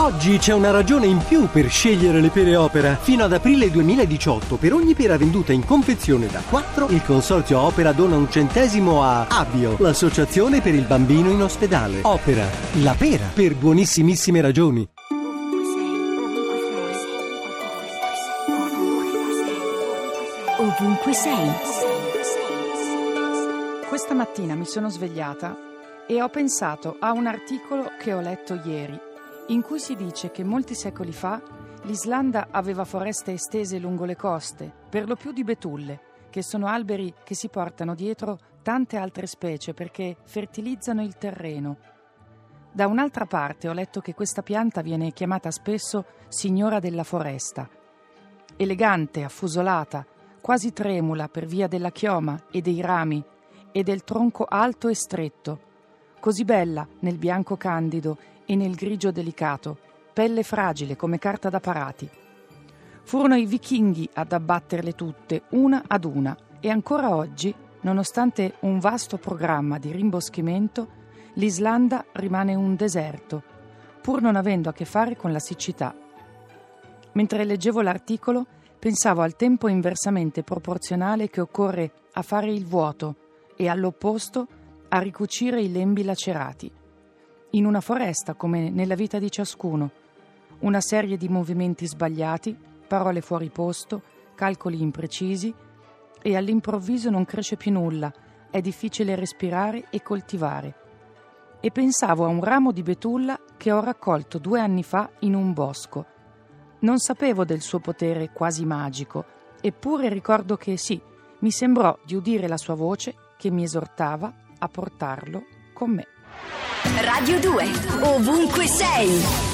Oggi c'è una ragione in più per scegliere le pere Opera. Fino ad aprile 2018, per ogni pera venduta in confezione da 4, il consorzio Opera dona un centesimo a Abio, l'associazione per il bambino in ospedale. Opera, la pera, per buonissimissime ragioni. Ovunque sei. Questa mattina mi sono svegliata e ho pensato a un articolo che ho letto ieri, in cui si dice che molti secoli fa l'Islanda aveva foreste estese lungo le coste, per lo più di betulle, che sono alberi che si portano dietro tante altre specie perché fertilizzano il terreno. Da un'altra parte ho letto che questa pianta viene chiamata spesso signora della foresta. Elegante, affusolata, quasi tremula per via della chioma e dei rami e del tronco alto e stretto, così bella nel bianco candido e nel grigio delicato, pelle fragile come carta da parati. Furono i vichinghi ad abbatterle tutte, una ad una, e ancora oggi, nonostante un vasto programma di rimboschimento, l'Islanda rimane un deserto, pur non avendo a che fare con la siccità. Mentre leggevo l'articolo, pensavo al tempo inversamente proporzionale che occorre a fare il vuoto e all'opposto a ricucire i lembi lacerati. In una foresta, come nella vita di ciascuno, una serie di movimenti sbagliati, parole fuori posto, calcoli imprecisi e all'improvviso non cresce più nulla, è difficile respirare e coltivare. E pensavo a un ramo di betulla che ho raccolto due anni fa in un bosco non sapevo del suo potere quasi magico, eppure ricordo che sì, mi sembrò di udire la sua voce che mi esortava a portarlo con me. Radio 2, ovunque sei.